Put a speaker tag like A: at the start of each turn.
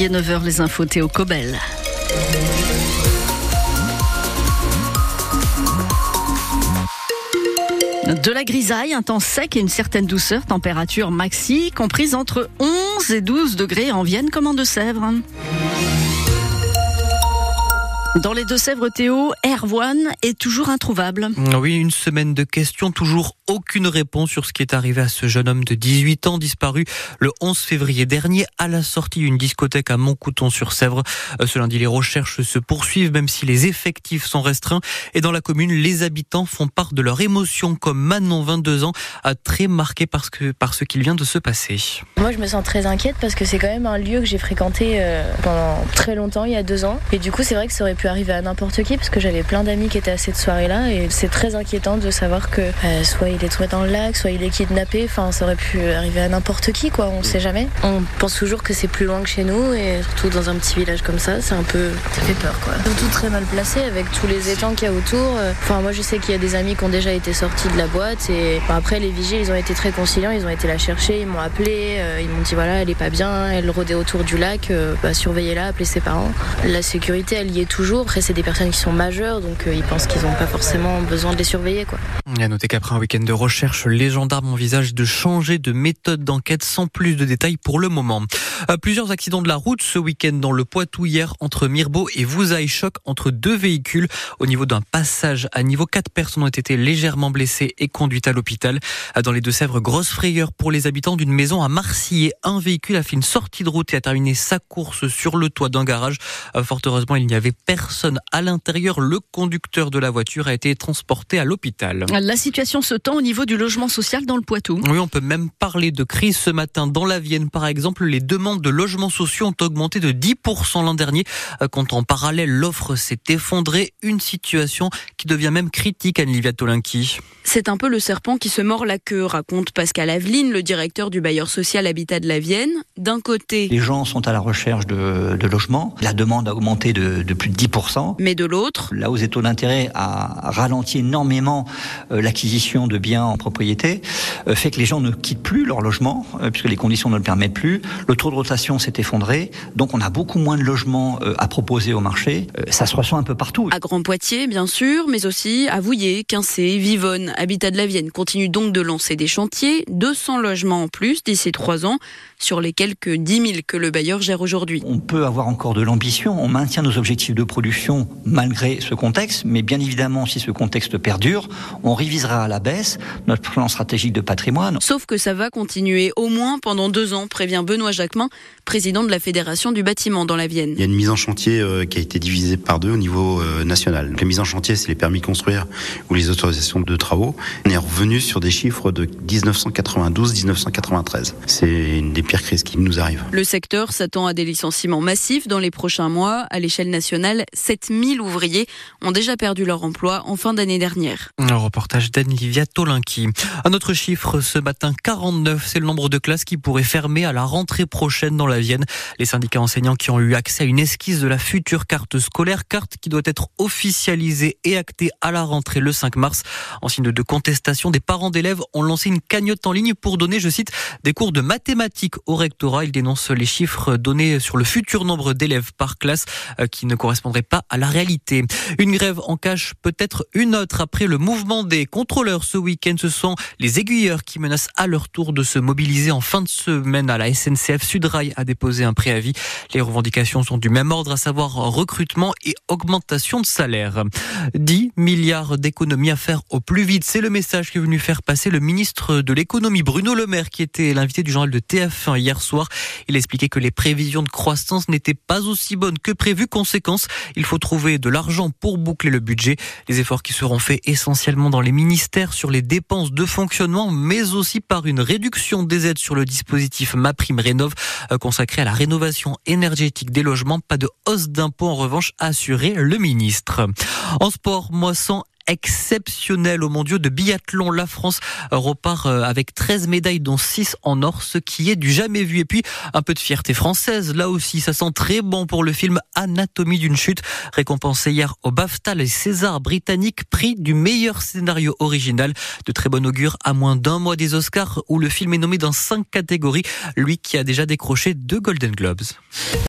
A: Il est 9h, les infos Théo Cobel. De la grisaille, un temps sec et une certaine douceur, température maxi comprise entre 11 et 12 degrés en Vienne comme en Deux-Sèvres. Dans les Deux-Sèvres, Théo, Erwan est toujours introuvable.
B: Oui, une semaine de questions, toujours aucune réponse sur ce qui est arrivé à ce jeune homme de 18 ans disparu le 11 février dernier à la sortie d'une discothèque à Montcouton-sur-Sèvre. Euh, ce lundi, les recherches se poursuivent même si les effectifs sont restreints. Et dans la commune, les habitants font part de leur émotion comme Manon, 22 ans, a très marqué parce que, par ce qu'il vient de se passer.
C: Moi, je me sens très inquiète parce que c'est quand même un lieu que j'ai fréquenté euh, pendant très longtemps, il y a deux ans. Et du coup, c'est vrai que ça aurait pu arriver à n'importe qui parce que j'avais plein d'amis qui étaient à cette soirée-là et c'est très inquiétant de savoir que euh, soit il est tombé dans le lac, soit il est kidnappé. Enfin, ça aurait pu arriver à n'importe qui, quoi. On sait jamais. On pense toujours que c'est plus loin que chez nous et surtout dans un petit village comme ça, c'est un peu, ça fait peur, quoi. Surtout très mal placé avec tous les étangs qu'il y a autour. Enfin, moi, je sais qu'il y a des amis qui ont déjà été sortis de la boîte et enfin, après les vigiles, ils ont été très conciliants. Ils ont été la chercher, ils m'ont appelé, euh, ils m'ont dit voilà, elle est pas bien, elle rôdait autour du lac, euh, bah, surveillez-la, appelez ses parents. La sécurité, elle y est toujours. Après, c'est des personnes qui sont majeures, donc euh, ils pensent qu'ils n'ont pas forcément besoin de les surveiller, quoi.
B: A noté qu'après un week-end de recherche, les gendarmes envisagent de changer de méthode d'enquête sans plus de détails pour le moment. Euh, Plusieurs accidents de la route ce week-end dans le Poitou hier entre Mirbeau et Vouzaï. Choc entre deux véhicules au niveau d'un passage à niveau. Quatre personnes ont été légèrement blessées et conduites à l'hôpital. Euh, Dans les Deux-Sèvres, grosse frayeur pour les habitants d'une maison à Marcillet. Un véhicule a fait une sortie de route et a terminé sa course sur le toit d'un garage. Fort heureusement, il n'y avait personne à l'intérieur. Le conducteur de la voiture a été transporté à l'hôpital.
A: La situation se tend au niveau du logement social dans le Poitou.
B: Oui, on peut même parler de crise ce matin. Dans la Vienne, par exemple, les demandes de logements sociaux ont augmenté de 10% l'an dernier, euh, quand en parallèle l'offre s'est effondrée. Une situation qui devient même critique, Anne-Livia Tolinki.
D: C'est un peu le serpent qui se mord la queue, raconte Pascal Aveline, le directeur du bailleur social Habitat de la Vienne. D'un côté,
E: Les gens sont à la recherche de, de logements. La demande a augmenté de, de plus de 10%.
D: Mais de l'autre,
E: La hausse des taux d'intérêt a ralenti énormément euh, l'acquisition de biens en propriété, euh, fait que les gens ne quittent plus leur logement, euh, puisque les conditions ne le permettent plus. Le taux de rotation s'est effondré, donc on a beaucoup moins de logements à proposer au marché. Ça se ressent un peu partout.
D: à Grand Poitiers, bien sûr, mais aussi à Vouillé, Quincé, Vivonne. Habitat de la Vienne continue donc de lancer des chantiers, 200 logements en plus d'ici trois ans, sur les quelques 10 000 que le bailleur gère aujourd'hui.
E: On peut avoir encore de l'ambition, on maintient nos objectifs de production malgré ce contexte, mais bien évidemment, si ce contexte perdure, on révisera à la baisse notre plan stratégique de patrimoine.
D: Sauf que ça va continuer au moins pendant deux ans, prévient Benoît Jacquemin, président de la Fédération du bâtiment dans la Vienne.
F: Il y a une mise en chantier euh, qui a été divisée par deux au niveau euh, national. La mise en chantier, c'est les permis de construire ou les autorisations de travaux. On est revenu sur des chiffres de 1992-1993. C'est une des pires crises qui nous arrivent.
D: Le secteur s'attend à des licenciements massifs dans les prochains mois. À l'échelle nationale, 7000 ouvriers ont déjà perdu leur emploi en fin d'année dernière.
B: Un reportage d'Anne-Livia Tolinki. Un autre chiffre ce matin, 49, c'est le nombre de classes qui pourraient fermer à la rentrée prochaine dans la Vienne. Les syndicats enseignants qui ont eu accès à une esquisse de la future carte scolaire, carte qui doit être officialisée et actée à la rentrée le 5 mars. En signe de contestation, des parents d'élèves ont lancé une cagnotte en ligne pour donner, je cite, des cours de mathématiques au rectorat. Ils dénoncent les chiffres donnés sur le futur nombre d'élèves par classe euh, qui ne correspondraient pas à la réalité. Une grève en cache peut-être une autre après le mouvement des contrôleurs ce week-end. Ce sont les aiguilleurs qui menacent à leur tour de se mobiliser en fin de semaine à la SNCF. Sudrail a déposé un préavis. Les revendications sont du même ordre, à savoir recrutement et augmentation de salaire. 10 milliards d'économies à faire au plus vite. C'est le message qu'est venu faire passer le ministre de l'économie Bruno Le Maire qui était l'invité du journal de TF1 hier soir. Il expliquait que les prévisions de croissance n'étaient pas aussi bonnes que prévu. Conséquence, il faut trouver de l'argent pour boucler le budget. Les efforts qui seront faits essentiellement dans les ministères sur les dépenses de fonctionnement, mais aussi par une réduction des aides sur le dispositif MaPrimeRénov euh, consacré à la rénovation énergétique des logements. Pas de hausse d'impôts en revanche, a assuré le ministre. En sport, moisson exceptionnel au mondiaux de biathlon. La France repart euh, avec 13 médailles dont 6 en or, ce qui est du jamais vu. Et puis un peu de fierté française. Là aussi, ça sent très bon pour le film Anatomie d'une chute, récompensé hier au BAFTA les Césars britanniques, prix du meilleur scénario original. De très bon augure à moins d'un mois des Oscars où le film est nommé dans cinq catégories. Lui qui a déjà décroché deux Golden Globes.